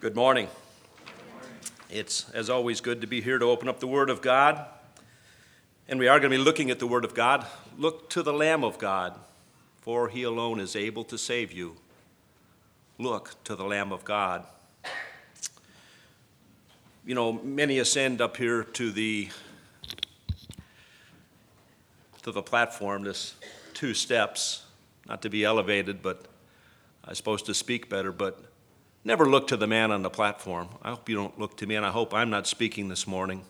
Good morning. It's, as always, good to be here to open up the Word of God. And we are going to be looking at the Word of God. Look to the Lamb of God, for he alone is able to save you. Look to the Lamb of God. You know, many ascend up here to the to the platform, this two steps, not to be elevated, but I suppose to speak better, but Never look to the man on the platform. I hope you don't look to me, and I hope I'm not speaking this morning.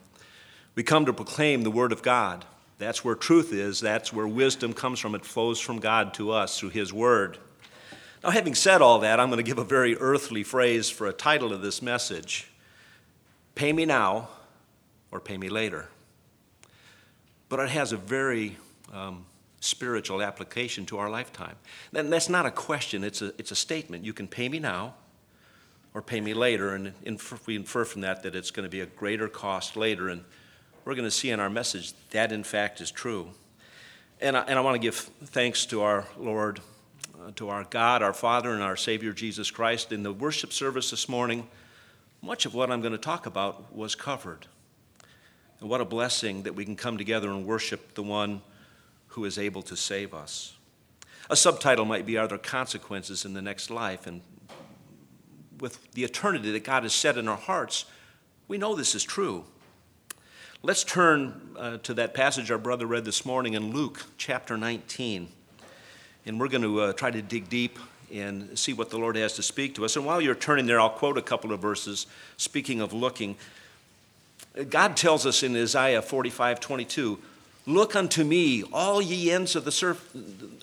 We come to proclaim the Word of God. That's where truth is, that's where wisdom comes from. It flows from God to us through His Word. Now, having said all that, I'm going to give a very earthly phrase for a title of this message Pay me now or pay me later. But it has a very um, spiritual application to our lifetime. And that's not a question, it's a, it's a statement. You can pay me now or pay me later. And we infer from that that it's going to be a greater cost later. And we're going to see in our message that, in fact, is true. And I, and I want to give thanks to our Lord, uh, to our God, our Father, and our Savior Jesus Christ. In the worship service this morning, much of what I'm going to talk about was covered. And what a blessing that we can come together and worship the one who is able to save us. A subtitle might be Are There Consequences in the Next Life? And with the eternity that God has set in our hearts, we know this is true. Let's turn uh, to that passage our brother read this morning in Luke chapter 19. And we're going to uh, try to dig deep and see what the Lord has to speak to us. And while you're turning there, I'll quote a couple of verses. Speaking of looking, God tells us in Isaiah 45 22, Look unto me, all ye ends of the surf,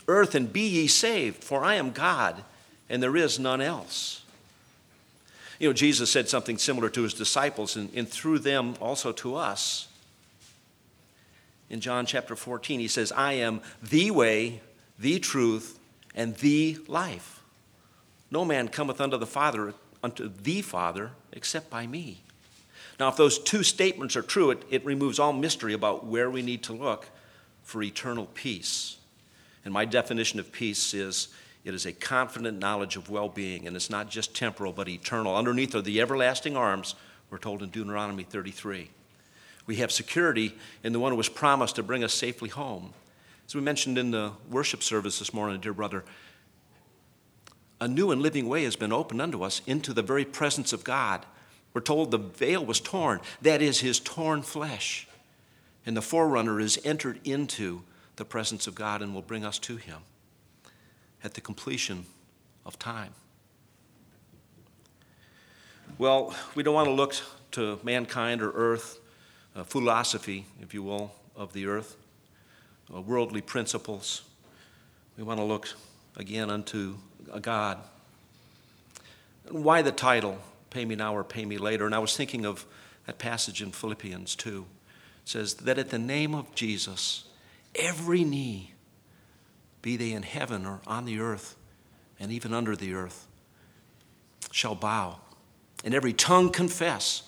earth, and be ye saved, for I am God, and there is none else. You know, Jesus said something similar to his disciples and, and through them also to us. In John chapter 14, he says, I am the way, the truth, and the life. No man cometh unto the Father, unto the Father, except by me. Now, if those two statements are true, it, it removes all mystery about where we need to look for eternal peace. And my definition of peace is it is a confident knowledge of well being, and it's not just temporal, but eternal. Underneath are the everlasting arms, we're told in Deuteronomy 33. We have security in the one who was promised to bring us safely home. As we mentioned in the worship service this morning, dear brother, a new and living way has been opened unto us into the very presence of God. We're told the veil was torn, that is, his torn flesh. And the forerunner is entered into the presence of God and will bring us to him at the completion of time. Well, we don't want to look to mankind or earth, uh, philosophy, if you will, of the earth, uh, worldly principles. We want to look again unto a God. Why the title, Pay Me Now or Pay Me Later? And I was thinking of that passage in Philippians 2. It says, That at the name of Jesus, every knee be they in heaven or on the earth and even under the earth, shall bow, and every tongue confess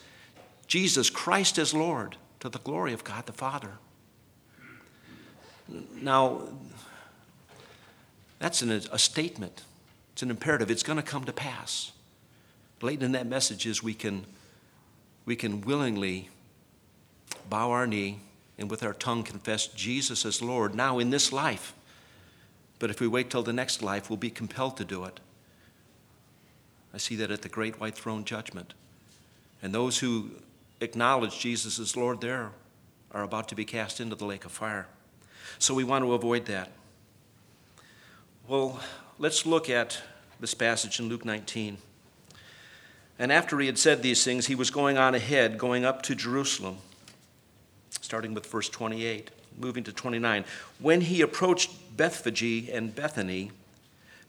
Jesus Christ is Lord to the glory of God the Father. Now, that's an, a statement, it's an imperative, it's going to come to pass. Latent in that message is we can, we can willingly bow our knee and with our tongue confess Jesus as Lord now in this life but if we wait till the next life, we'll be compelled to do it. I see that at the great white throne judgment. And those who acknowledge Jesus as Lord there are about to be cast into the lake of fire. So we want to avoid that. Well, let's look at this passage in Luke 19. And after he had said these things, he was going on ahead, going up to Jerusalem, starting with verse 28 moving to 29. When he approached Bethphage and Bethany,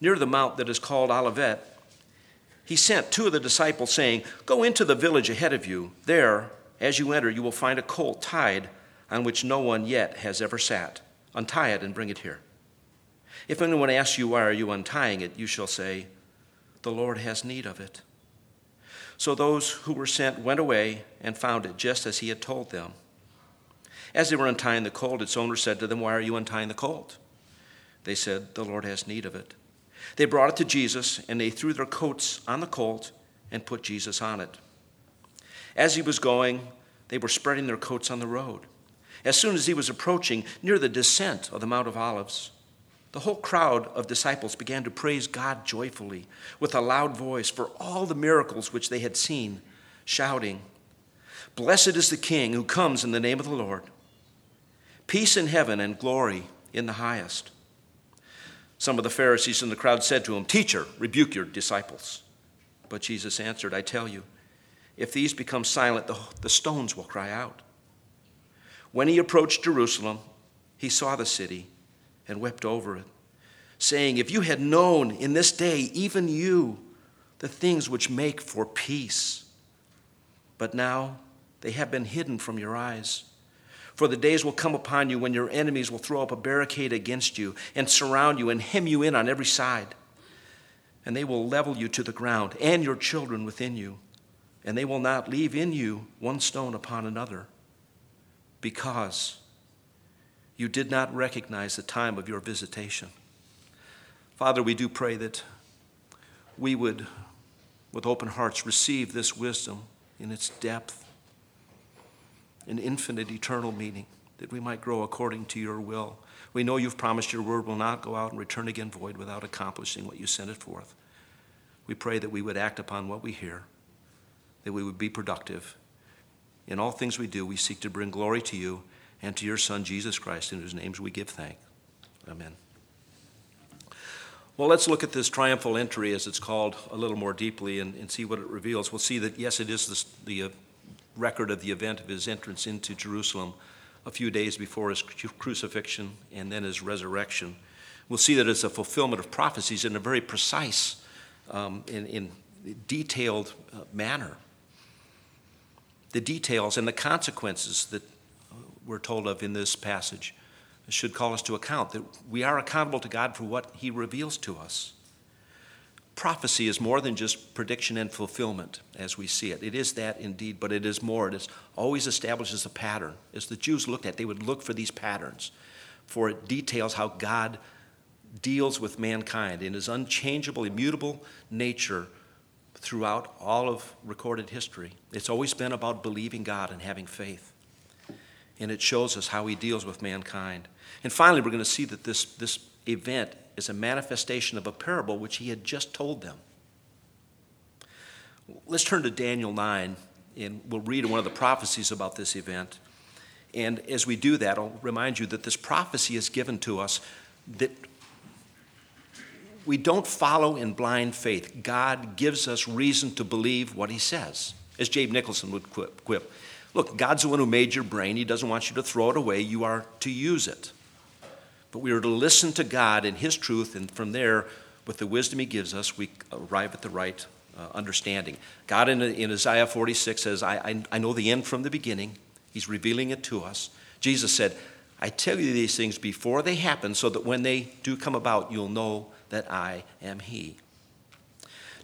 near the mount that is called Olivet, he sent two of the disciples, saying, Go into the village ahead of you. There, as you enter, you will find a colt tied on which no one yet has ever sat. Untie it and bring it here. If anyone asks you, Why are you untying it? you shall say, The Lord has need of it. So those who were sent went away and found it just as he had told them. As they were untying the colt, its owner said to them, Why are you untying the colt? They said, The Lord has need of it. They brought it to Jesus, and they threw their coats on the colt, and put Jesus on it. As he was going, they were spreading their coats on the road. As soon as he was approaching near the descent of the Mount of Olives, the whole crowd of disciples began to praise God joyfully with a loud voice for all the miracles which they had seen, shouting, Blessed is the King who comes in the name of the Lord. Peace in heaven and glory in the highest. Some of the Pharisees in the crowd said to him, Teacher, rebuke your disciples. But Jesus answered, I tell you, if these become silent, the, the stones will cry out. When he approached Jerusalem, he saw the city and wept over it, saying, If you had known in this day, even you, the things which make for peace, but now they have been hidden from your eyes. For the days will come upon you when your enemies will throw up a barricade against you and surround you and hem you in on every side. And they will level you to the ground and your children within you, and they will not leave in you one stone upon another, because you did not recognize the time of your visitation. Father, we do pray that we would, with open hearts, receive this wisdom in its depth an infinite, eternal meaning, that we might grow according to your will. We know you've promised your word will not go out and return again void without accomplishing what you sent it forth. We pray that we would act upon what we hear, that we would be productive. In all things we do, we seek to bring glory to you and to your Son, Jesus Christ, in whose names we give thanks. Amen. Well, let's look at this triumphal entry, as it's called, a little more deeply and, and see what it reveals. We'll see that, yes, it is the uh, record of the event of his entrance into Jerusalem a few days before his crucifixion and then his resurrection. We'll see that it's a fulfillment of prophecies in a very precise, um, in, in detailed uh, manner. The details and the consequences that uh, we're told of in this passage should call us to account that we are accountable to God for what he reveals to us prophecy is more than just prediction and fulfillment as we see it. It is that indeed, but it is more. It is always establishes a pattern. As the Jews looked at, they would look for these patterns, for it details how God deals with mankind in his unchangeable, immutable nature throughout all of recorded history. It's always been about believing God and having faith. And it shows us how he deals with mankind. And finally, we're going to see that this, this event is a manifestation of a parable which he had just told them. Let's turn to Daniel 9, and we'll read one of the prophecies about this event. And as we do that, I'll remind you that this prophecy is given to us that we don't follow in blind faith. God gives us reason to believe what he says, as Jabe Nicholson would quip. Look, God's the one who made your brain. He doesn't want you to throw it away. You are to use it. But we are to listen to God and His truth, and from there, with the wisdom He gives us, we arrive at the right uh, understanding. God in, in Isaiah 46 says, I, I, I know the end from the beginning. He's revealing it to us. Jesus said, I tell you these things before they happen, so that when they do come about, you'll know that I am He.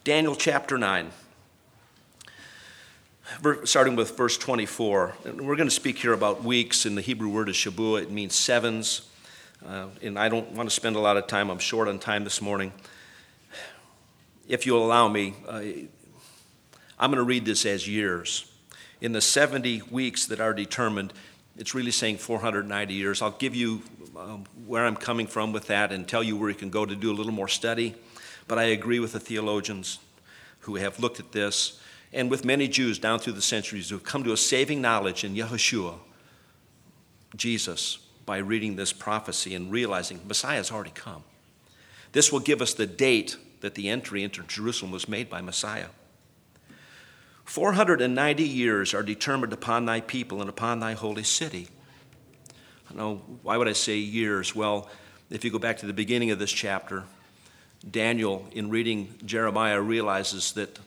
Daniel chapter 9 starting with verse 24. We're going to speak here about weeks, and the Hebrew word is Shabuah. It means sevens. Uh, and I don't want to spend a lot of time, I'm short on time this morning. If you'll allow me, uh, I'm going to read this as years. In the 70 weeks that are determined, it's really saying 490 years. I'll give you um, where I'm coming from with that and tell you where you can go to do a little more study. But I agree with the theologians who have looked at this, and with many Jews down through the centuries who have come to a saving knowledge in Yahushua, Jesus, by reading this prophecy and realizing Messiah has already come. This will give us the date that the entry into Jerusalem was made by Messiah. 490 years are determined upon thy people and upon thy holy city. Now, why would I say years? Well, if you go back to the beginning of this chapter, Daniel, in reading Jeremiah, realizes that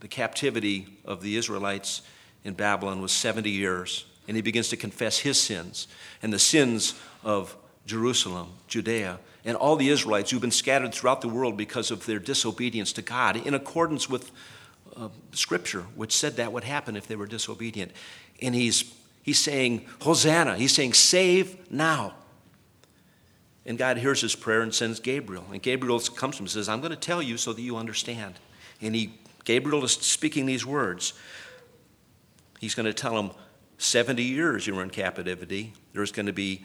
the captivity of the Israelites in Babylon was 70 years and he begins to confess his sins and the sins of Jerusalem, Judea, and all the Israelites who've been scattered throughout the world because of their disobedience to God, in accordance with uh, Scripture, which said that would happen if they were disobedient. And he's, he's saying, Hosanna. He's saying, save now. And God hears his prayer and sends Gabriel. And Gabriel comes to him and says, I'm going to tell you so that you understand. And he Gabriel is speaking these words. He's going to tell them 70 years you were in captivity. There's going to be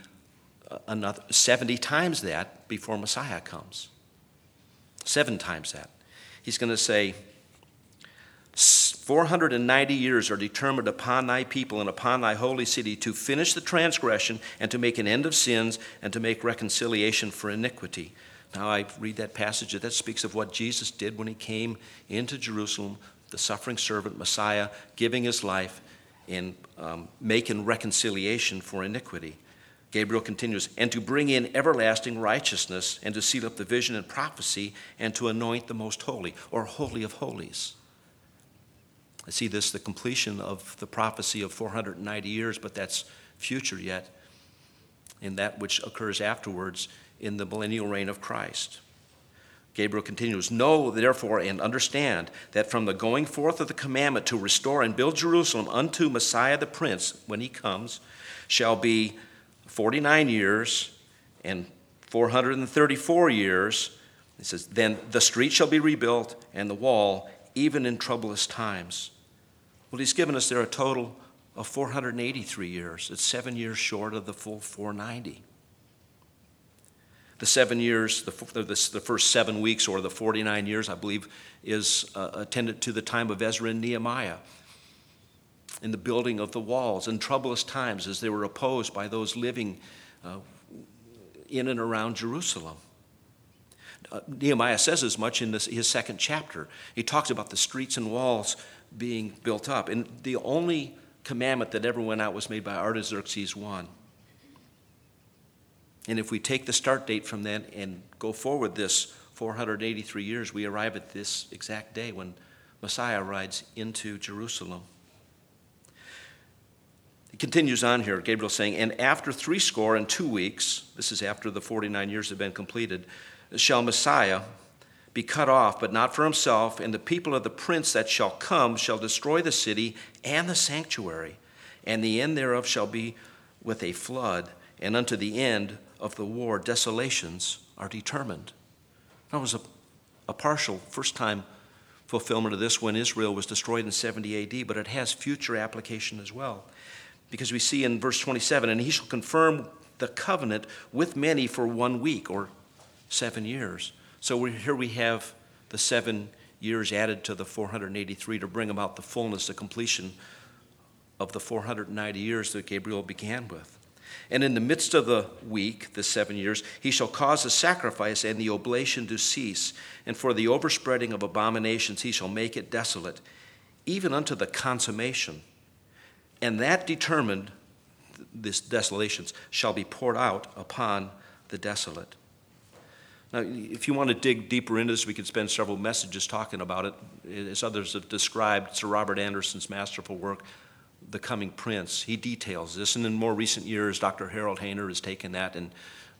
uh, another 70 times that before Messiah comes. Seven times that. He's going to say, 490 years are determined upon thy people and upon thy holy city to finish the transgression and to make an end of sins and to make reconciliation for iniquity. Now, I read that passage that speaks of what Jesus did when he came into Jerusalem, the suffering servant, Messiah, giving his life and um, making reconciliation for iniquity. Gabriel continues, and to bring in everlasting righteousness, and to seal up the vision and prophecy, and to anoint the most holy, or holy of holies. I see this the completion of the prophecy of 490 years, but that's future yet, in that which occurs afterwards in the millennial reign of Christ. Gabriel continues, Know therefore and understand that from the going forth of the commandment to restore and build Jerusalem unto Messiah the Prince, when he comes, shall be 49 years and 434 years. He says, Then the street shall be rebuilt and the wall, even in troublous times. Well, he's given us there a total of 483 years. It's seven years short of the full 490. The seven years, the, the, the first seven weeks, or the 49 years, I believe, is uh, attended to the time of Ezra and Nehemiah in the building of the walls in troublous times as they were opposed by those living uh, in and around Jerusalem. Uh, Nehemiah says as much in this, his second chapter. He talks about the streets and walls being built up. And the only commandment that ever went out was made by Artaxerxes I. And if we take the start date from then and go forward this 483 years, we arrive at this exact day when Messiah rides into Jerusalem. He continues on here, Gabriel saying, And after three score and two weeks, this is after the 49 years have been completed, shall Messiah be cut off, but not for himself, and the people of the prince that shall come shall destroy the city and the sanctuary, and the end thereof shall be with a flood, and unto the end of the war desolations are determined. That was a, a partial first time fulfillment of this when Israel was destroyed in 70 AD, but it has future application as well because we see in verse 27 and he shall confirm the covenant with many for one week or seven years. So here we have the seven years added to the 483 to bring about the fullness, the completion of the 490 years that Gabriel began with. And in the midst of the week, the seven years, he shall cause the sacrifice and the oblation to cease. And for the overspreading of abominations, he shall make it desolate, even unto the consummation. And that determined this desolations shall be poured out upon the desolate. Now, if you want to dig deeper into this, we could spend several messages talking about it. As others have described, Sir Robert Anderson's masterful work, The Coming Prince, he details this. And in more recent years, Dr. Harold Hoehner has taken that, and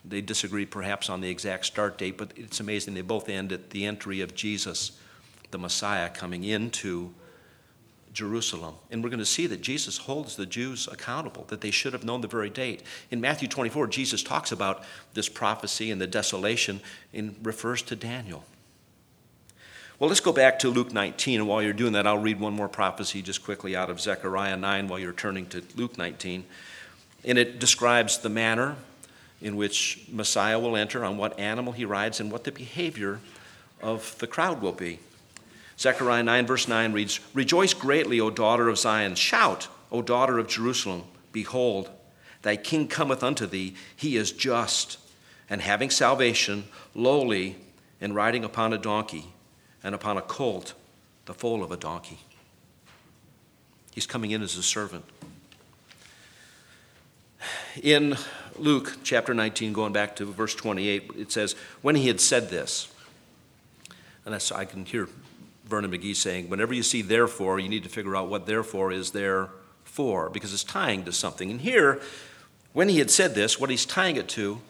they disagree perhaps on the exact start date, but it's amazing. They both end at the entry of Jesus, the Messiah, coming into Jerusalem. And we're going to see that Jesus holds the Jews accountable, that they should have known the very date. In Matthew 24, Jesus talks about this prophecy and the desolation and refers to Daniel. Well, let's go back to Luke 19, and while you're doing that, I'll read one more prophecy just quickly out of Zechariah 9 while you're turning to Luke 19. And it describes the manner in which Messiah will enter, on what animal he rides, and what the behavior of the crowd will be. Zechariah 9, verse 9 reads Rejoice greatly, O daughter of Zion. Shout, O daughter of Jerusalem. Behold, thy king cometh unto thee. He is just, and having salvation, lowly, and riding upon a donkey, and upon a colt, the foal of a donkey. He's coming in as a servant. In Luke chapter 19, going back to verse 28, it says, When he had said this, and that's, I can hear Vernon McGee saying, whenever you see therefore, you need to figure out what therefore is there for, because it's tying to something. And here, when he had said this, what he's tying it to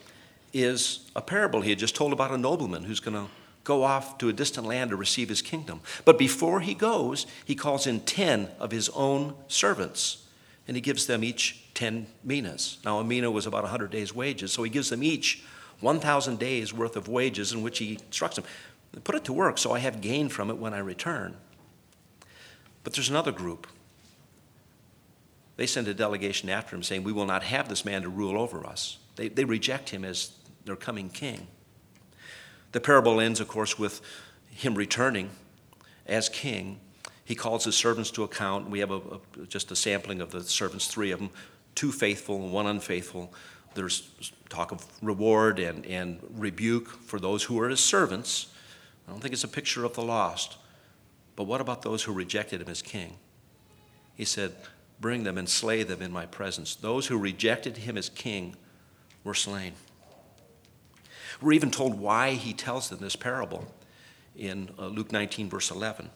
is a parable he had just told about a nobleman who's going to go off to a distant land to receive his kingdom. But before he goes, he calls in 10 of his own servants, and he gives them each 10 minas. Now, a mina was about 100 days' wages, so he gives them each 1,000 days' worth of wages in which he instructs them. Put it to work so I have gain from it when I return. But there's another group. They send a delegation after him saying, We will not have this man to rule over us. They, they reject him as their coming king. The parable ends, of course, with him returning as king. He calls his servants to account. We have a, a, just a sampling of the servants, three of them, two faithful and one unfaithful. There's talk of reward and, and rebuke for those who are his servants. I don't think it's a picture of the lost. But what about those who rejected him as king? He said, Bring them and slay them in my presence. Those who rejected him as king were slain. We're even told why he tells them this parable in uh, Luke 19, verse 11.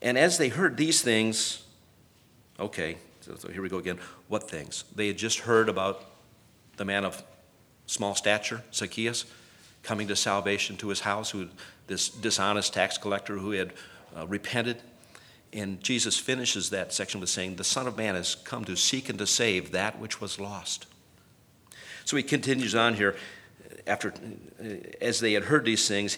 And as they heard these things, okay, so, so here we go again. What things? They had just heard about the man of small stature, Zacchaeus, coming to salvation to his house, who this dishonest tax collector who had uh, repented. And Jesus finishes that section with saying, The Son of Man has come to seek and to save that which was lost. So he continues on here. After, uh, as they had heard these things,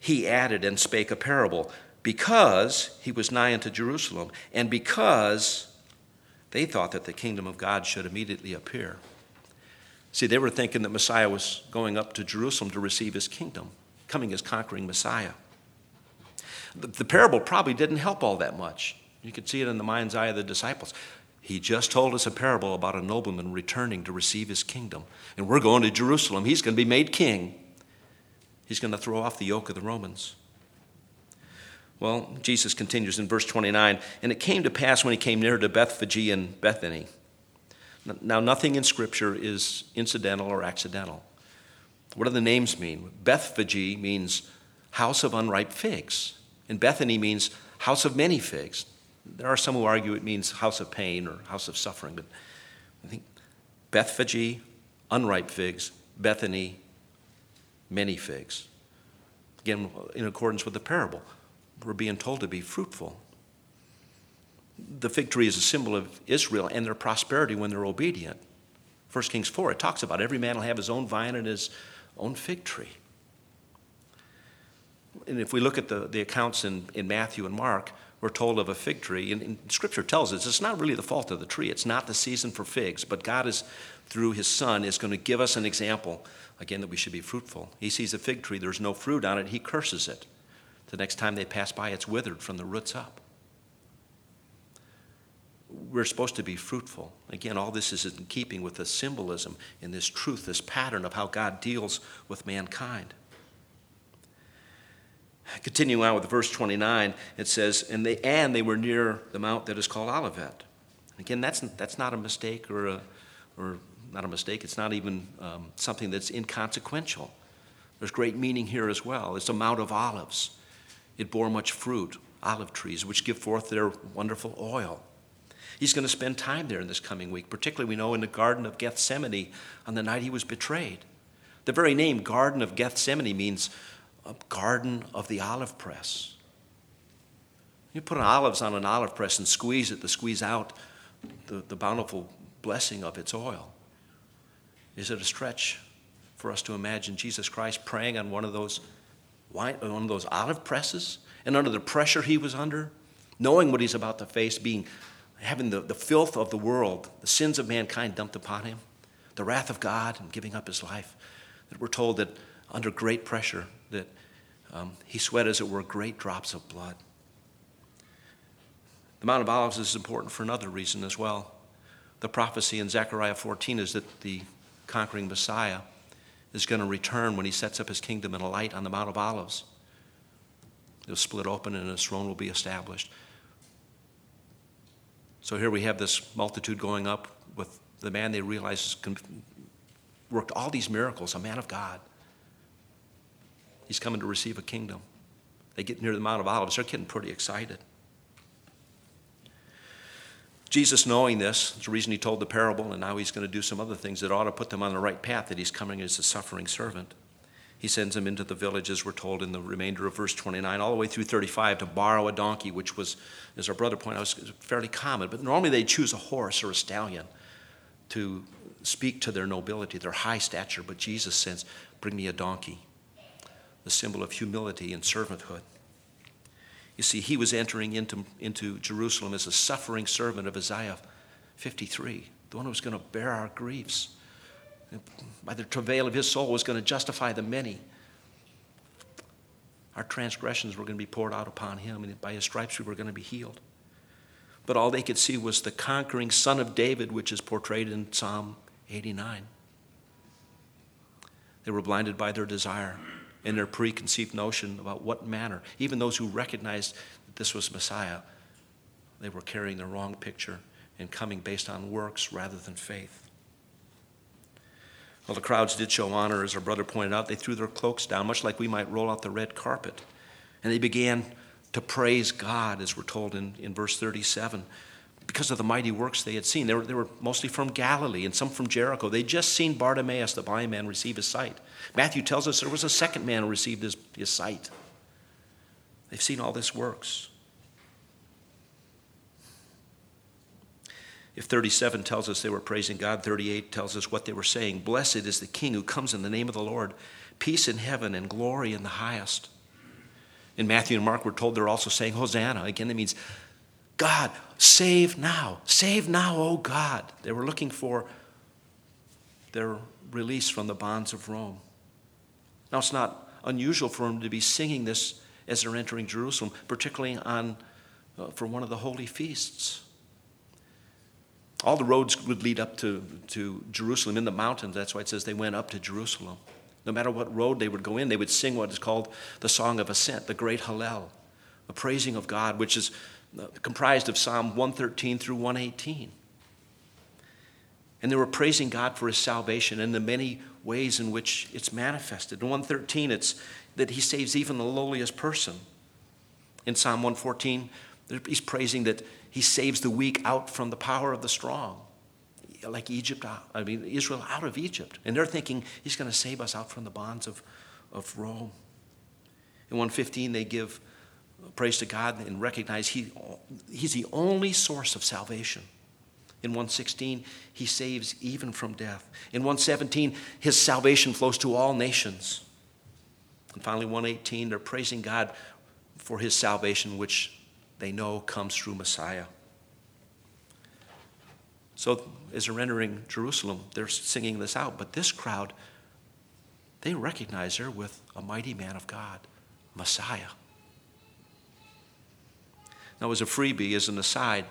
he added and spake a parable because he was nigh unto Jerusalem, and because they thought that the kingdom of God should immediately appear. See, they were thinking that Messiah was going up to Jerusalem to receive his kingdom, coming as conquering Messiah. The, the parable probably didn't help all that much. You could see it in the mind's eye of the disciples. He just told us a parable about a nobleman returning to receive his kingdom. And we're going to Jerusalem. He's going to be made king. He's going to throw off the yoke of the Romans. Well, Jesus continues in verse 29 And it came to pass when he came near to Bethphage and Bethany. Now, nothing in Scripture is incidental or accidental. What do the names mean? Bethphage means house of unripe figs, and Bethany means house of many figs. There are some who argue it means house of pain or house of suffering, but I think Bethphage, unripe figs, Bethany, many figs. Again, in accordance with the parable, we're being told to be fruitful. The fig tree is a symbol of Israel and their prosperity when they're obedient. 1 Kings 4, it talks about every man will have his own vine and his own fig tree. And if we look at the, the accounts in, in Matthew and Mark, we're told of a fig tree, and, and, Scripture tells us it's not really the fault of the tree. It's not the season for figs, but God is, through His Son, is going to give us an example, again, that we should be fruitful. He sees a fig tree, there's no fruit on it, He curses it. The next time they pass by, it's withered from the roots up. We're supposed to be fruitful. Again, all this is in keeping with the symbolism in this truth, this pattern of how God deals with mankind. Continuing on with verse 29, it says, and they, and they were near the mount that is called Olivet. Again, that's, that's not a mistake or, a, or not a mistake, it's not even um, something that's inconsequential. There's great meaning here as well. It's a Mount of Olives. It bore much fruit, olive trees, which give forth their wonderful oil. He's going to spend time there in this coming week, particularly we know in the Garden of Gethsemane on the night he was betrayed. The very name, Garden of Gethsemane, means a garden of the olive press. You put olives on an olive press and squeeze it to squeeze out the, the bountiful blessing of its oil. Is it a stretch for us to imagine Jesus Christ praying on one of those one of those olive presses and under the pressure he was under, knowing what he's about to face, being having the, the filth of the world, the sins of mankind dumped upon him, the wrath of God and giving up his life. That we're told that under great pressure, that um, he sweat, as it were, great drops of blood. The Mount of Olives is important for another reason as well. The prophecy in Zechariah 14 is that the conquering Messiah is going to return when he sets up his kingdom in a light on the Mount of Olives. It'll split open and his throne will be established. So here we have this multitude going up with the man they realize worked all these miracles, a man of God. He's coming to receive a kingdom. They get near the Mount of Olives, they're getting pretty excited. Jesus, knowing this, is the reason he told the parable, and now he's going to do some other things that ought to put them on the right path, that he's coming as a suffering servant. He sends them into the villages, we're told in the remainder of verse 29, all the way through 35, to borrow a donkey, which was, as our brother pointed out, was fairly common. But normally they choose a horse or a stallion to speak to their nobility, their high stature. But Jesus says, Bring me a donkey, the symbol of humility and servanthood. You see, he was entering into, into Jerusalem as a suffering servant of Isaiah 53, the one who was going to bear our griefs. By the travail of his soul was going to justify the many. Our transgressions were going to be poured out upon him, and by his stripes we were going to be healed. But all they could see was the conquering son of David, which is portrayed in Psalm 89. They were blinded by their desire and their preconceived notion about what manner. Even those who recognized that this was Messiah, they were carrying the wrong picture and coming based on works rather than faith. Well, the crowds did show honor, as our brother pointed out. They threw their cloaks down, much like we might roll out the red carpet. And they began to praise God, as we're told in, in verse 37, because of the mighty works they had seen. They were, they were mostly from Galilee and some from Jericho. They'd just seen Bartimaeus, the blind man, receive his sight. Matthew tells us there was a second man who received his, his sight. They've seen all this works. If 37 tells us they were praising God, 38 tells us what they were saying. Blessed is the King who comes in the name of the Lord. Peace in heaven and glory in the highest. In Matthew and Mark, we're told they're also saying Hosanna. Again, it means God, save now. Save now, oh God. They were looking for their release from the bonds of Rome. Now, it's not unusual for them to be singing this as they're entering Jerusalem, particularly on, uh, for one of the holy feasts. All the roads would lead up to, to Jerusalem in the mountains. That's why it says they went up to Jerusalem. No matter what road they would go in, they would sing what is called the Song of Ascent, the Great Hallel, a praising of God, which is comprised of Psalm 113 through 118. And they were praising God for his salvation and the many ways in which it's manifested. In 113, it's that he saves even the lowliest person. In Psalm 114, he's praising that he saves the weak out from the power of the strong, like Egypt, I mean, Israel out of Egypt. And they're thinking he's going to save us out from the bonds of, of Rome. In 115, they give praise to God and recognize he, he's the only source of salvation. In 116, he saves even from death. In 117, his salvation flows to all nations. And finally, 118, they're praising God for his salvation, which they know comes through Messiah. So as they're entering Jerusalem, they're singing this out. But this crowd, they recognize her with a mighty man of God, Messiah. Now, as a freebie, as an aside,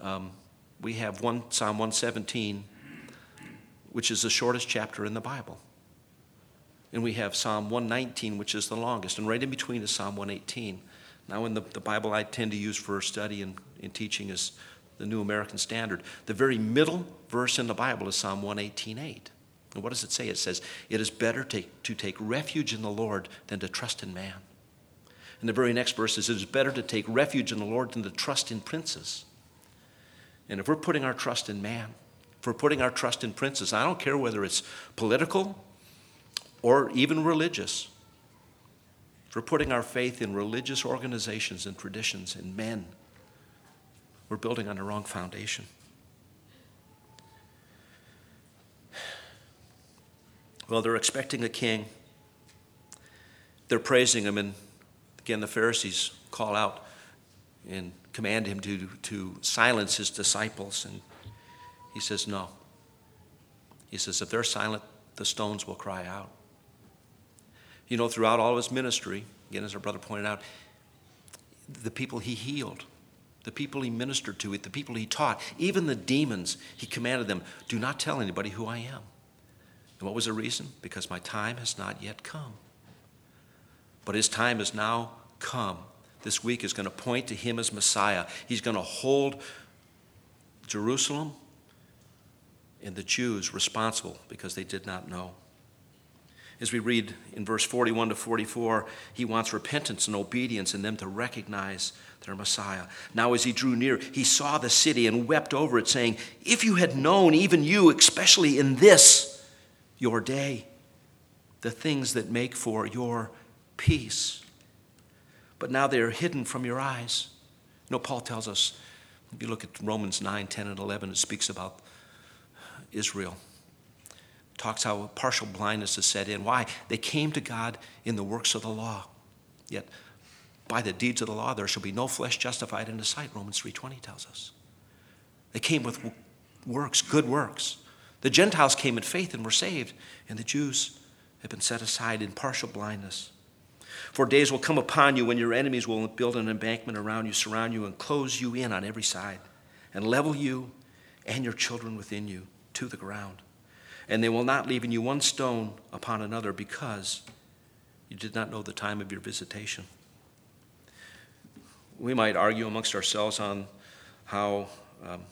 um, we have one Psalm 117, which is the shortest chapter in the Bible. And we have Psalm 119, which is the longest. And right in between is Psalm 118. Now, in the, the Bible I tend to use for study and, and teaching is the New American Standard. The very middle verse in the Bible is Psalm 118.8. And what does it say? It says, It is better to, to take refuge in the Lord than to trust in man. And the very next verse is, It is better to take refuge in the Lord than to trust in princes. And if we're putting our trust in man, if we're putting our trust in princes, I don't care whether it's political or even religious, for putting our faith in religious organizations and traditions and men. We're building on the wrong foundation. Well, they're expecting a king. They're praising him, and again, the Pharisees call out and command him to, to silence his disciples. And he says, No. He says, If they're silent, the stones will cry out. You know, throughout all of his ministry, again, as our brother pointed out, the people he healed, the people he ministered to, the people he taught, even the demons, he commanded them, do not tell anybody who I am. And what was the reason? Because my time has not yet come. But his time has now come. This week is going to point to him as Messiah. He's going to hold Jerusalem and the Jews responsible because they did not know. As we read in verse 41 to 44, he wants repentance and obedience in them to recognize their Messiah. Now, as he drew near, he saw the city and wept over it, saying, If you had known, even you, especially in this your day, the things that make for your peace. But now they are hidden from your eyes. You know, Paul tells us, if you look at Romans 9, 10, and 11, it speaks about Israel talks how partial blindness is set in. Why? They came to God in the works of the law. Yet by the deeds of the law there shall be no flesh justified in the sight, Romans 3.20 tells us. They came with works, good works. The Gentiles came in faith and were saved, and the Jews have been set aside in partial blindness. For days will come upon you when your enemies will build an embankment around you, surround you, and close you in on every side, and level you and your children within you to the ground. And they will not leave in you one stone upon another because you did not know the time of your visitation. We might argue amongst ourselves on how um,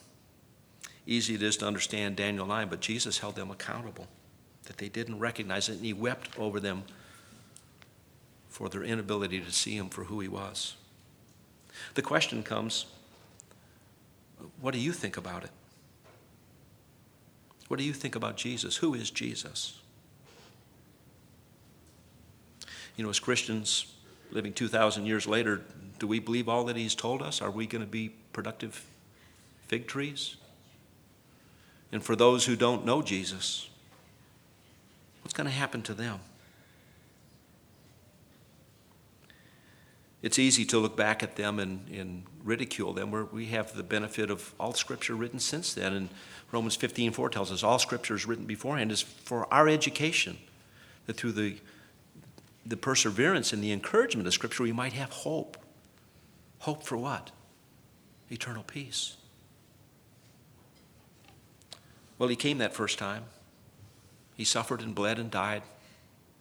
easy it is to understand Daniel 9, but Jesus held them accountable, that they didn't recognize it, and he wept over them for their inability to see him for who he was. The question comes what do you think about it? What do you think about Jesus? Who is Jesus? You know, as Christians living 2,000 years later, do we believe all that he's told us? Are we going to be productive fig trees? And for those who don't know Jesus, what's going to happen to them? It's easy to look back at them and, and ridicule them. Where we have the benefit of all Scripture written since then. And Romans 15 4 tells us all Scripture is written beforehand is for our education, that through the, the perseverance and the encouragement of Scripture, we might have hope. Hope for what? Eternal peace. Well, he came that first time. He suffered and bled and died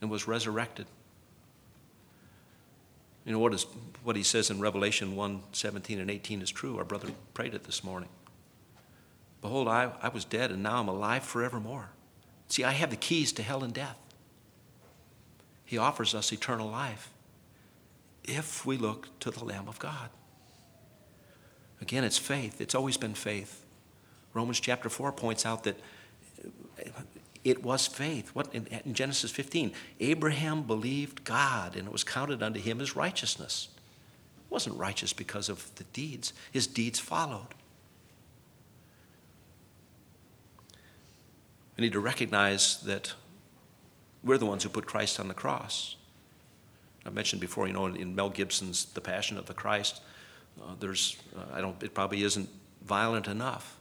and was resurrected. You know what, is, what he says in Revelation 1 17 and 18 is true. Our brother prayed it this morning. Behold, I, I was dead, and now I'm alive forevermore. See, I have the keys to hell and death. He offers us eternal life if we look to the Lamb of God. Again, it's faith. It's always been faith. Romans chapter 4 points out that it was faith. What in, in, Genesis 15, Abraham believed God and it was counted unto him as righteousness. He wasn't righteous because of the deeds. His deeds followed. We need to recognize that we're the ones who put Christ on the cross. I mentioned before, you know, in Mel Gibson's The Passion of the Christ, uh, there's, uh, I don't, it probably isn't violent enough.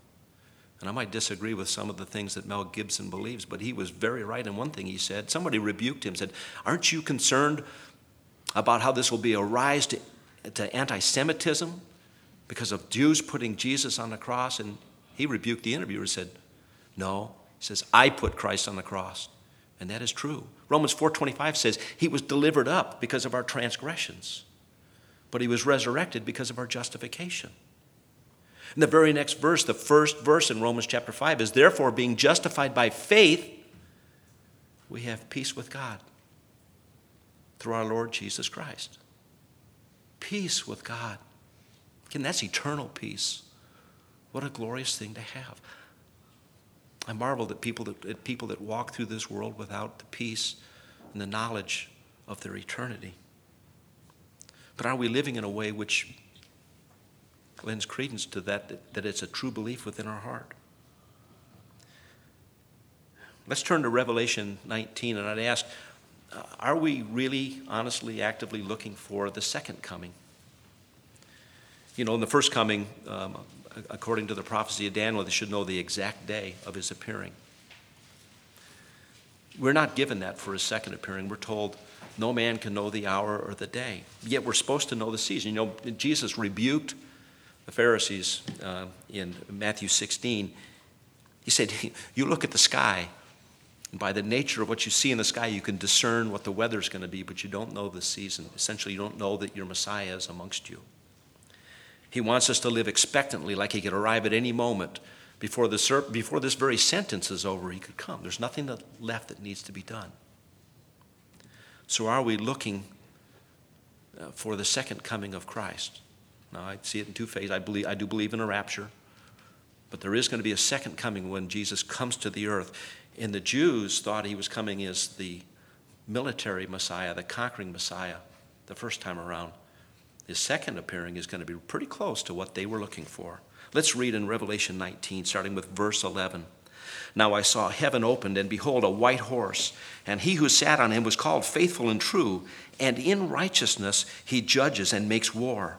And I might disagree with some of the things that Mel Gibson believes, but he was very right in one thing he said. Somebody rebuked him, said, Aren't you concerned about how this will be a rise to, to anti Semitism because of Jews putting Jesus on the cross? And he rebuked the interviewer and said, No. He says, I put Christ on the cross. And that is true. Romans 4:25 says he was delivered up because of our transgressions, but he was resurrected because of our justification. In the very next verse, the first verse in Romans chapter 5 is therefore being justified by faith, we have peace with God through our Lord Jesus Christ. Peace with God. Again, that's eternal peace. What a glorious thing to have. I marvel at people that, at people that walk through this world without the peace and the knowledge of their eternity. But are we living in a way which lends credence to that, that, that it's a true belief within our heart. Let's turn to Revelation 19, and I'd ask uh, are we really, honestly, actively looking for the second coming? You know, in the first coming, um, according to the prophecy of Daniel, they should know the exact day of his appearing. We're not given that for his second appearing. We're told no man can know the hour or the day. Yet we're supposed to know the season. You know, Jesus rebuked the Pharisees uh, in Matthew 16, he said, You look at the sky, and by the nature of what you see in the sky, you can discern what the weather's going to be, but you don't know the season. Essentially, you don't know that your Messiah is amongst you. He wants us to live expectantly, like he could arrive at any moment. Before, the, before this very sentence is over, he could come. There's nothing left that needs to be done. So, are we looking uh, for the second coming of Christ? Now, I see it in two phases. I, believe, I do believe in a rapture, but there is going to be a second coming when Jesus comes to the earth. And the Jews thought he was coming as the military Messiah, the conquering Messiah, the first time around. His second appearing is going to be pretty close to what they were looking for. Let's read in Revelation 19, starting with verse 11. Now I saw heaven opened, and behold, a white horse, and he who sat on him was called Faithful and True, and in righteousness he judges and makes war.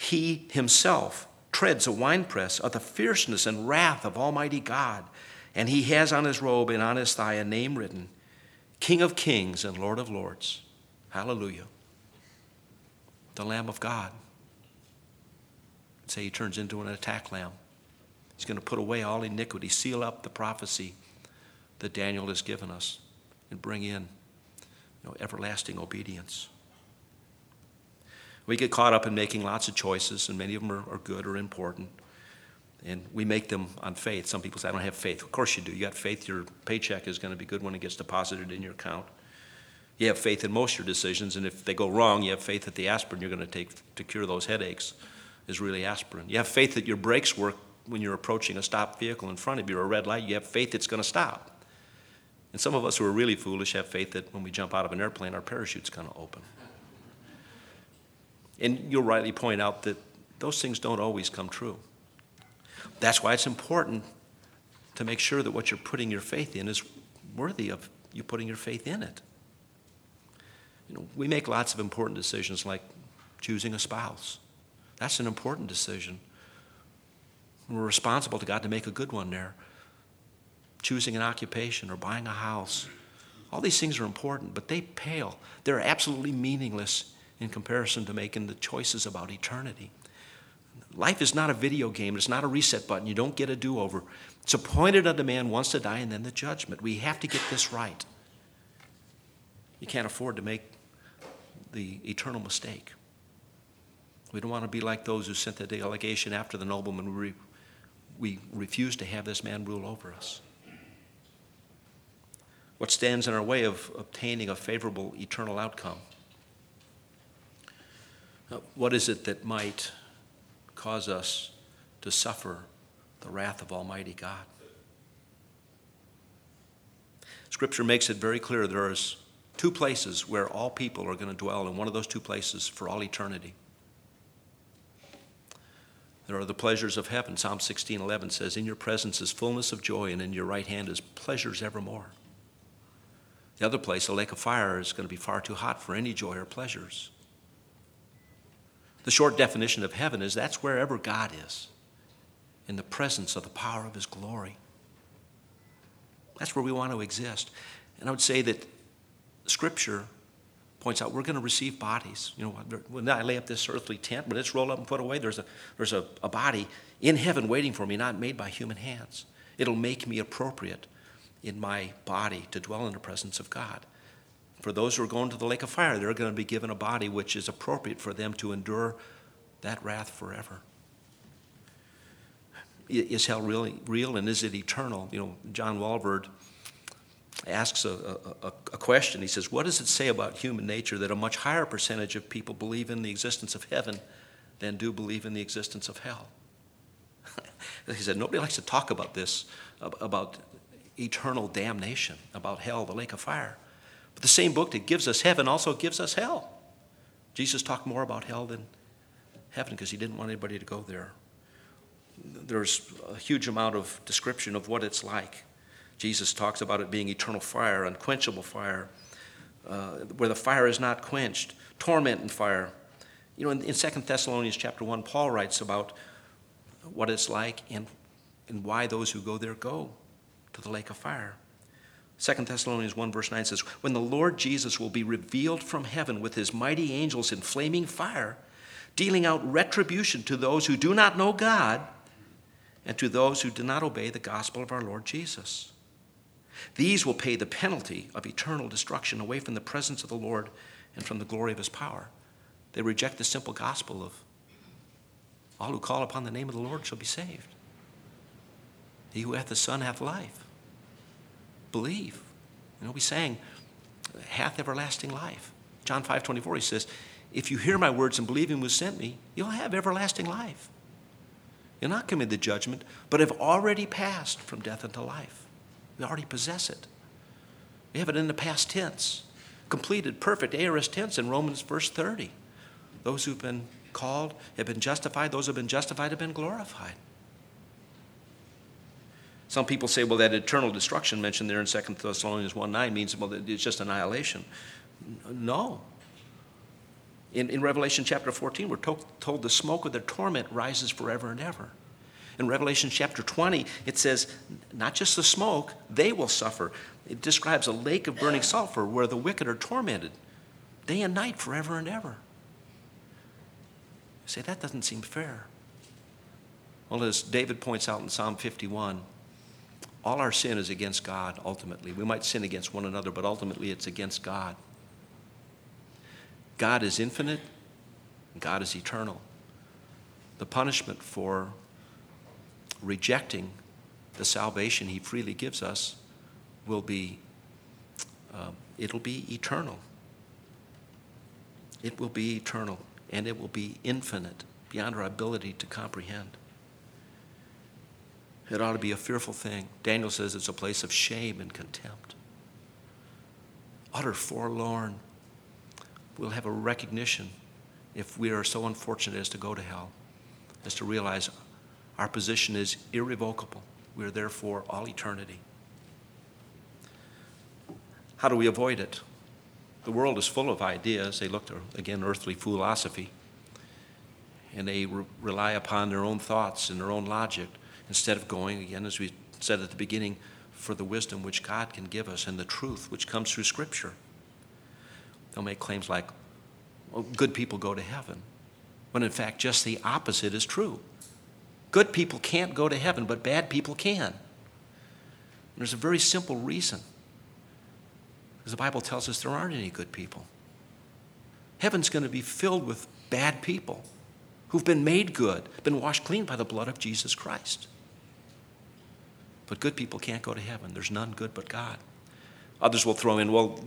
He himself treads a winepress of the fierceness and wrath of Almighty God. And he has on his robe and on his thigh a name written King of Kings and Lord of Lords. Hallelujah. The Lamb of God. Say he turns into an attack lamb. He's going to put away all iniquity, seal up the prophecy that Daniel has given us, and bring in you know, everlasting obedience. We get caught up in making lots of choices, and many of them are, are good or important. And we make them on faith. Some people say, I don't have faith. Of course you do. You got faith, your paycheck is going to be good when it gets deposited in your account. You have faith in most of your decisions, and if they go wrong, you have faith that the aspirin you're going to take to cure those headaches is really aspirin. You have faith that your brakes work when you're approaching a stopped vehicle in front of you or a red light. You have faith it's going to stop. And some of us who are really foolish have faith that when we jump out of an airplane, our parachute's going to open. And you'll rightly point out that those things don't always come true. That's why it's important to make sure that what you're putting your faith in is worthy of you putting your faith in it. You know, we make lots of important decisions like choosing a spouse. That's an important decision. We're responsible to God to make a good one there. Choosing an occupation or buying a house. All these things are important, but they pale. They're absolutely meaningless in comparison to making the choices about eternity. Life is not a video game, it's not a reset button. You don't get a do over. It's appointed unto man once to die and then the judgment. We have to get this right. You can't afford to make the eternal mistake. We don't want to be like those who sent the delegation after the nobleman. We, we refuse to have this man rule over us. What stands in our way of obtaining a favorable eternal outcome? Uh, what is it that might cause us to suffer the wrath of Almighty God? Scripture makes it very clear there is two places where all people are going to dwell, in one of those two places for all eternity. There are the pleasures of heaven. Psalm 16:11 says, "In your presence is fullness of joy, and in your right hand is pleasures evermore." The other place, a lake of fire, is going to be far too hot for any joy or pleasures. The short definition of heaven is that's wherever God is, in the presence of the power of His glory. That's where we want to exist. And I would say that Scripture points out we're going to receive bodies. You know, when I lay up this earthly tent, when it's rolled up and put away, there's a, there's a, a body in heaven waiting for me, not made by human hands. It'll make me appropriate in my body to dwell in the presence of God. For those who are going to the lake of fire, they're going to be given a body which is appropriate for them to endure that wrath forever. Is hell really real and is it eternal? You know, John Walvoord asks a, a, a, question. He says, What does it say about human nature that a much higher percentage of people believe in the existence of heaven than do believe in the existence of hell? he said, Nobody likes to talk about this, about eternal damnation, about hell, the lake of fire. But the same book that gives us heaven also gives us hell. Jesus talked more about hell than heaven because he didn't want anybody to go there. There's a huge amount of description of what it's like. Jesus talks about it being eternal fire, unquenchable fire, uh, where the fire is not quenched, torment and fire. You know, in, in 2 Thessalonians chapter 1, Paul writes about what it's like and, and why those who go there go to the lake of fire. 2 Thessalonians 1, verse 9 says, When the Lord Jesus will be revealed from heaven with his mighty angels in flaming fire, dealing out retribution to those who do not know God and to those who do not obey the gospel of our Lord Jesus. These will pay the penalty of eternal destruction away from the presence of the Lord and from the glory of his power. They reject the simple gospel of all who call upon the name of the Lord shall be saved. He who hath the Son hath life. Believe. You know, we sang, hath everlasting life. John 5 24, he says, If you hear my words and believe him who sent me, you'll have everlasting life. You'll not commit the judgment, but have already passed from death unto life. We already possess it. We have it in the past tense, completed, perfect aorist tense in Romans verse 30. Those who've been called have been justified, those who have been justified have been glorified. Some people say, well, that eternal destruction mentioned there in 2 Thessalonians 1 9 means, well, it's just annihilation. No. In, in Revelation chapter 14, we're to- told the smoke of their torment rises forever and ever. In Revelation chapter 20, it says, not just the smoke, they will suffer. It describes a lake of burning sulfur where the wicked are tormented day and night forever and ever. You say, that doesn't seem fair. Well, as David points out in Psalm 51, all our sin is against God ultimately. We might sin against one another, but ultimately it's against God. God is infinite, God is eternal. The punishment for rejecting the salvation He freely gives us will be, uh, it'll be eternal. It will be eternal, and it will be infinite, beyond our ability to comprehend. It ought to be a fearful thing. Daniel says it's a place of shame and contempt. Utter forlorn. We'll have a recognition if we are so unfortunate as to go to hell, as to realize our position is irrevocable. We are there for all eternity. How do we avoid it? The world is full of ideas. They look to, again, earthly philosophy, and they re- rely upon their own thoughts and their own logic instead of going, again, as we said at the beginning, for the wisdom which God can give us and the truth which comes through Scripture. They'll make claims like, well, good people go to heaven, when in fact just the opposite is true. Good people can't go to heaven, but bad people can. And there's a very simple reason. Because the Bible tells us there aren't any good people. Heaven's going to be filled with bad people who've been made good, been washed clean by the blood of Jesus Christ. But good people can't go to heaven. There's none good but God. Others will throw in, well,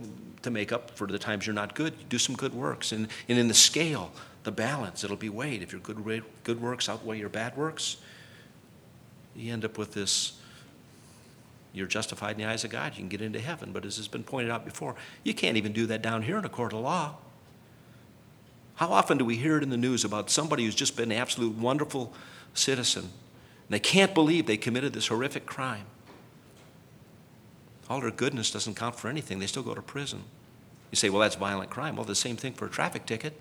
to make up for the times you're not good, do some good works. And, and in the scale, the balance, it'll be weighed. If your good, good works outweigh your bad works, you end up with this you're justified in the eyes of God. You can get into heaven. But as has been pointed out before, you can't even do that down here in a court of law. How often do we hear it in the news about somebody who's just been an absolute wonderful citizen they can't believe they committed this horrific crime. All their goodness doesn't count for anything. They still go to prison. You say, well, that's violent crime. Well, the same thing for a traffic ticket.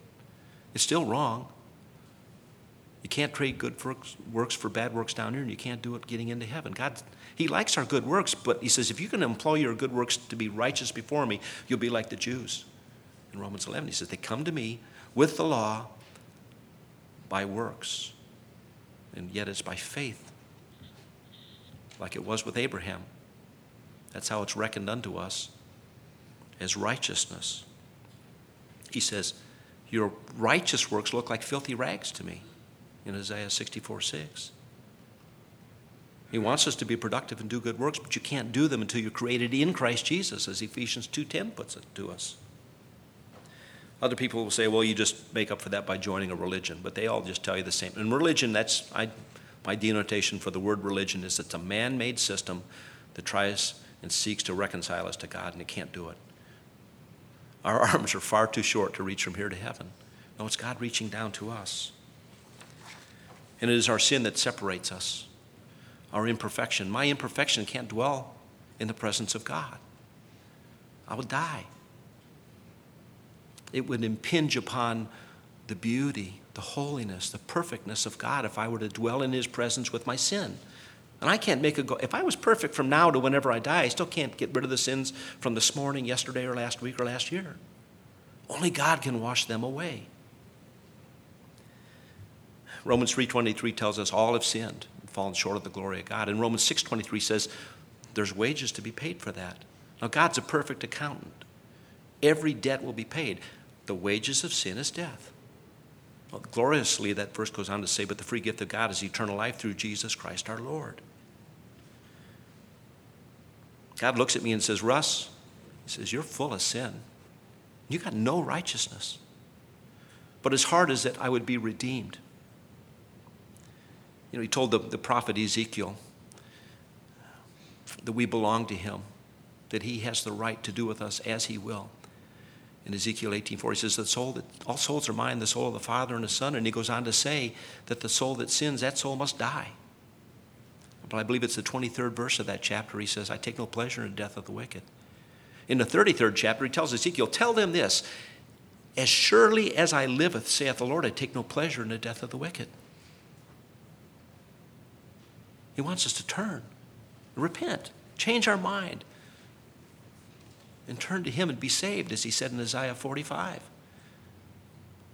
It's still wrong. You can't trade good works for bad works down here, and you can't do it getting into heaven. God, He likes our good works, but He says, if you can employ your good works to be righteous before me, you'll be like the Jews. In Romans 11, He says, they come to me with the law by works and yet it's by faith, like it was with Abraham. That's how it's reckoned unto us as righteousness. He says, Your righteous works look like filthy rags to me in Isaiah 64 6. He wants us to be productive and do good works, but you can't do them until you're created in Christ Jesus, as Ephesians 2:10 puts it to us. Other people will say, well, you just make up for that by joining a religion, but they all just tell you the same. And religion, that's I, my denotation for the word religion is it's a man made system that tries and seeks to reconcile us to God, and it can't do it. Our arms are far too short to reach from here to heaven. No, it's God reaching down to us. And it is our sin that separates us, our imperfection. My imperfection can't dwell in the presence of God. I would die it would impinge upon the beauty, the holiness, the perfectness of God if I were to dwell in His presence with my sin. And I can't make a go. If I was perfect from now to whenever I die, I still can't get rid of the sins from this morning, yesterday, or last week, or last year. Only God can wash them away. Romans 3:23 tells us all have sinned and fallen short of the glory of God. And Romans 6:23 says there's wages to be paid for that. Now God's a perfect accountant. Every debt will be paid. The wages of sin is death. Well, gloriously, that verse goes on to say, but the free gift of God is eternal life through Jesus Christ our Lord. God looks at me and says, Russ, he says, You're full of sin. You got no righteousness. But as hard as that I would be redeemed. You know, he told the, the prophet Ezekiel that we belong to him, that he has the right to do with us as he will. In Ezekiel 18:4, he says, the soul that, all souls are mine, the soul of the Father and the Son. And he goes on to say that the soul that sins, that soul must die. But I believe it's the 23rd verse of that chapter. He says, I take no pleasure in the death of the wicked. In the 33rd chapter, he tells Ezekiel, Tell them this As surely as I liveth, saith the Lord, I take no pleasure in the death of the wicked. He wants us to turn, repent, change our mind, and turn to Him and be saved, as He said in Isaiah 45.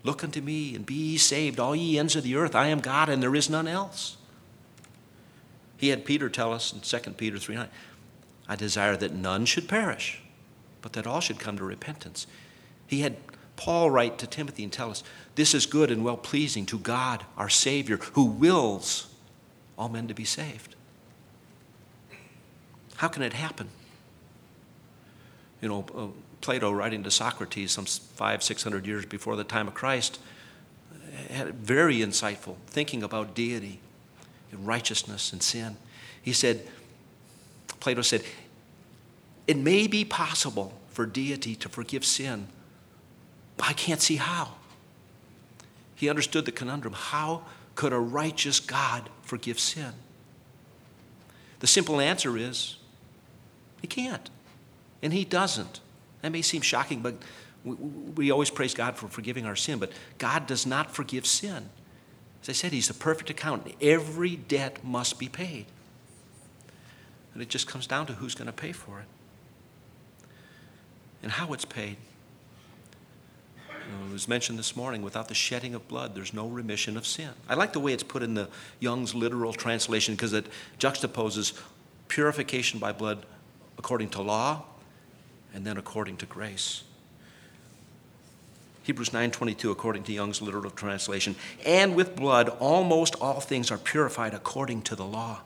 Look unto me and be ye saved, all ye ends of the earth. I am God and there is none else. He had Peter tell us in 2 Peter 3 9, I desire that none should perish, but that all should come to repentance. He had Paul write to Timothy and tell us, This is good and well pleasing to God, our Savior, who wills all men to be saved. How can it happen? You know, uh, Plato, writing to Socrates some five, six hundred years before the time of Christ, had very insightful thinking about deity and righteousness and sin. He said, Plato said, it may be possible for deity to forgive sin, but I can't see how. He understood the conundrum. How could a righteous God forgive sin? The simple answer is he can't, and he doesn't. That may seem shocking, but we, we always praise God for forgiving our sin, but God does not forgive sin. As I said, He's a perfect accountant. Every debt must be paid. And it just comes down to who's going to pay for it and how it's paid. You know, it was mentioned this morning without the shedding of blood, there's no remission of sin. I like the way it's put in the Young's literal translation because it juxtaposes purification by blood according to law and then according to grace. Hebrews 9:22 according to Young's literal translation, and with blood almost all things are purified according to the law.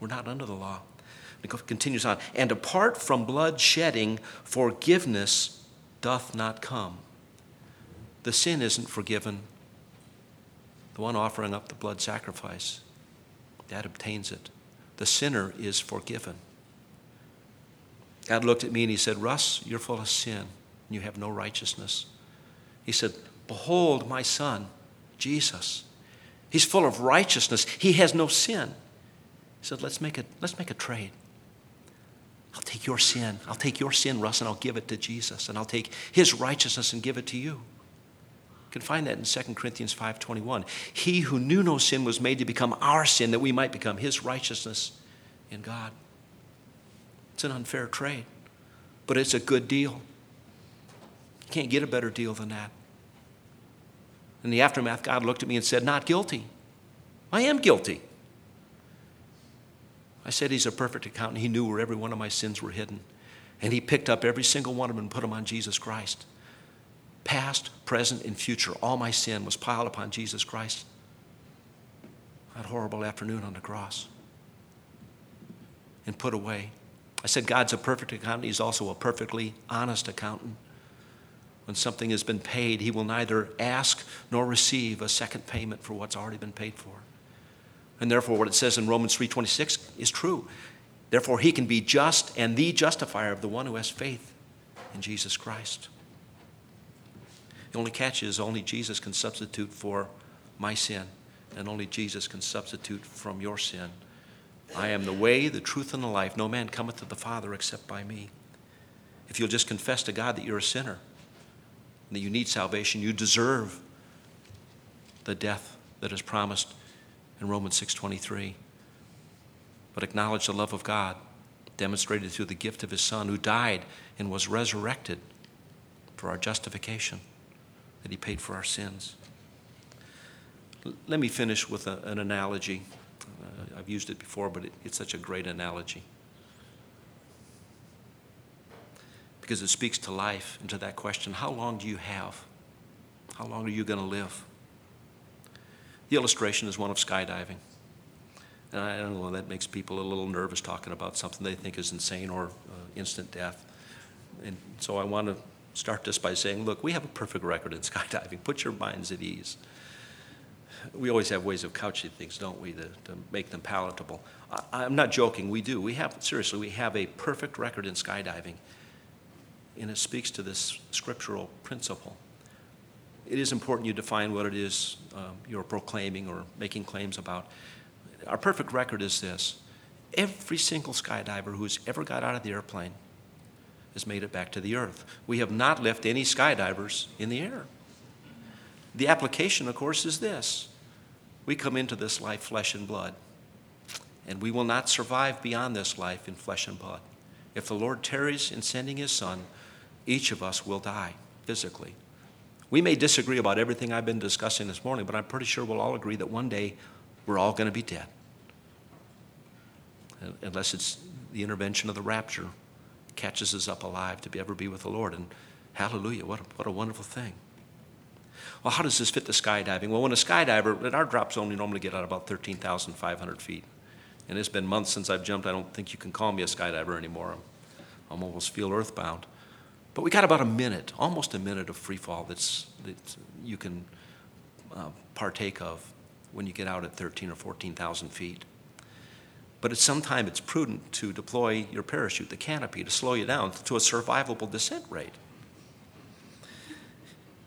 We're not under the law. It continues on, and apart from blood shedding, forgiveness doth not come. The sin isn't forgiven. The one offering up the blood sacrifice, that obtains it. The sinner is forgiven. God looked at me and he said, Russ, you're full of sin and you have no righteousness. He said, Behold, my son, Jesus. He's full of righteousness. He has no sin. He said, Let's make a, let's make a trade. I'll take your sin. I'll take your sin, Russ, and I'll give it to Jesus. And I'll take his righteousness and give it to you. You can find that in 2 Corinthians 5.21. He who knew no sin was made to become our sin that we might become his righteousness in God. It's an unfair trade, but it's a good deal. You can't get a better deal than that. In the aftermath, God looked at me and said, Not guilty. I am guilty. I said, He's a perfect accountant. He knew where every one of my sins were hidden. And He picked up every single one of them and put them on Jesus Christ. Past, present, and future, all my sin was piled upon Jesus Christ. That horrible afternoon on the cross. And put away. I said, God's a perfect accountant. He's also a perfectly honest accountant. When something has been paid, he will neither ask nor receive a second payment for what's already been paid for. And therefore, what it says in Romans 3:26 is true. Therefore, he can be just and the justifier of the one who has faith in Jesus Christ. The only catch is only Jesus can substitute for my sin, and only Jesus can substitute from your sin. I am the way, the truth, and the life. No man cometh to the Father except by me. If you'll just confess to God that you're a sinner, that you need salvation, you deserve the death that is promised in Romans 6:23. But acknowledge the love of God demonstrated through the gift of his son who died and was resurrected for our justification that he paid for our sins. Let me finish with a, an analogy. Uh, I've used it before, but it, it's such a great analogy. because it speaks to life and to that question how long do you have? How long are you going to live? The illustration is one of skydiving. And I don't know, that makes people a little nervous talking about something they think is insane or uh, instant death. And so I want to start this by saying, look, we have a perfect record in skydiving. Put your minds at ease. We always have ways of couching things, don't we, to, to make them palatable. I, I'm not joking, we do. We have, seriously, we have a perfect record in skydiving. And it speaks to this scriptural principle. It is important you define what it is um, you're proclaiming or making claims about. Our perfect record is this every single skydiver who's ever got out of the airplane has made it back to the earth. We have not left any skydivers in the air. The application, of course, is this we come into this life flesh and blood, and we will not survive beyond this life in flesh and blood. If the Lord tarries in sending his Son, each of us will die physically. We may disagree about everything I've been discussing this morning, but I'm pretty sure we'll all agree that one day we're all going to be dead. Unless it's the intervention of the rapture catches us up alive to be ever be with the Lord. And hallelujah, what a, what a wonderful thing. Well, how does this fit the skydiving? Well, when a skydiver, at our drop zone, we normally get out about 13,500 feet. And it's been months since I've jumped. I don't think you can call me a skydiver anymore. I'm, I'm almost feel earthbound. But we got about a minute, almost a minute of free fall that's, that you can uh, partake of when you get out at 13 or 14,000 feet. But at some time, it's prudent to deploy your parachute, the canopy, to slow you down to a survivable descent rate.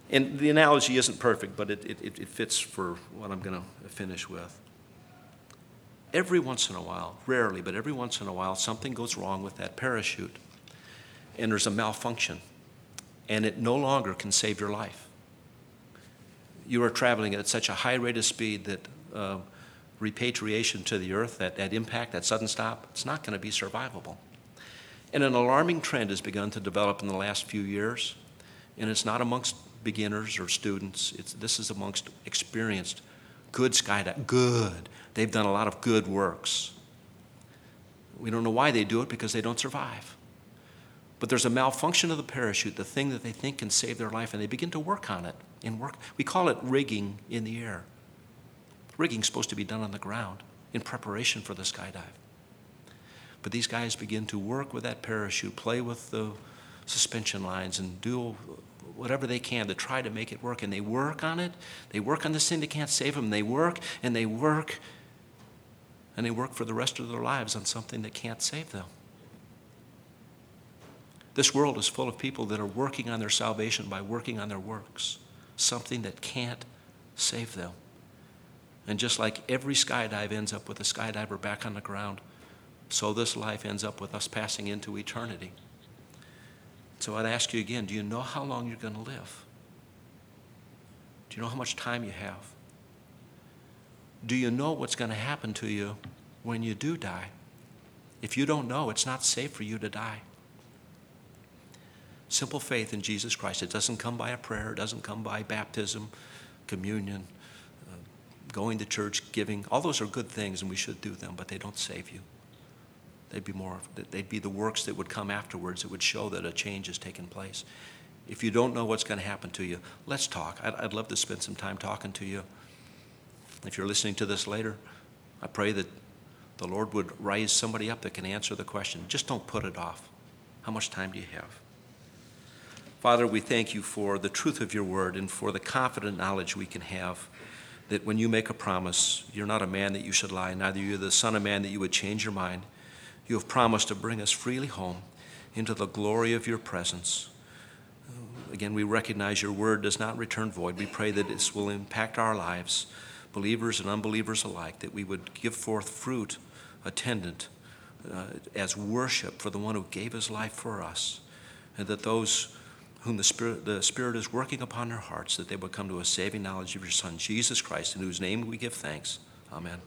And the analogy isn't perfect, but it, it, it fits for what I'm going to finish with. Every once in a while, rarely, but every once in a while, something goes wrong with that parachute, and there's a malfunction, and it no longer can save your life. You are traveling at such a high rate of speed that uh, repatriation to the earth, that, that impact, that sudden stop, it's not going to be survivable. And an alarming trend has begun to develop in the last few years, and it's not amongst beginners or students. It's, this is amongst experienced, good skydivers. Good. They've done a lot of good works. We don't know why they do it because they don't survive. But there's a malfunction of the parachute, the thing that they think can save their life, and they begin to work on it. And work. We call it rigging in the air. Rigging's supposed to be done on the ground in preparation for the skydive. But these guys begin to work with that parachute, play with the suspension lines, and do whatever they can to try to make it work. And they work on it. They work on this thing that can't save them. They work and they work and they work for the rest of their lives on something that can't save them. This world is full of people that are working on their salvation by working on their works, something that can't save them. And just like every skydive ends up with a skydiver back on the ground, so this life ends up with us passing into eternity. So I'd ask you again do you know how long you're going to live? Do you know how much time you have? Do you know what's going to happen to you when you do die? If you don't know, it's not safe for you to die. Simple faith in Jesus Christ. It doesn't come by a prayer, it doesn't come by baptism, communion uh, going to church, giving, all those are good things and we should do them, but they don't save you. They'd be more, they'd be the works that would come afterwards that would show that a change has taken place. If you don't know what's going to happen to you, let's talk. I'd, I'd love to spend some time talking to you. If you're listening to this later, I pray that the Lord would raise somebody up that can answer the question. Just don't put it off. How much time do you have? Father, we thank you for the truth of your word and for the confident knowledge we can have that when you make a promise, you're not a man that you should lie, neither are you're the Son of Man that you would change your mind. You have promised to bring us freely home into the glory of your presence. Again, we recognize your word does not return void. We pray that this will impact our lives, believers and unbelievers alike, that we would give forth fruit attendant uh, as worship for the one who gave his life for us, and that those whom the Spirit, the Spirit is working upon their hearts, that they would come to a saving knowledge of your Son, Jesus Christ, in whose name we give thanks. Amen.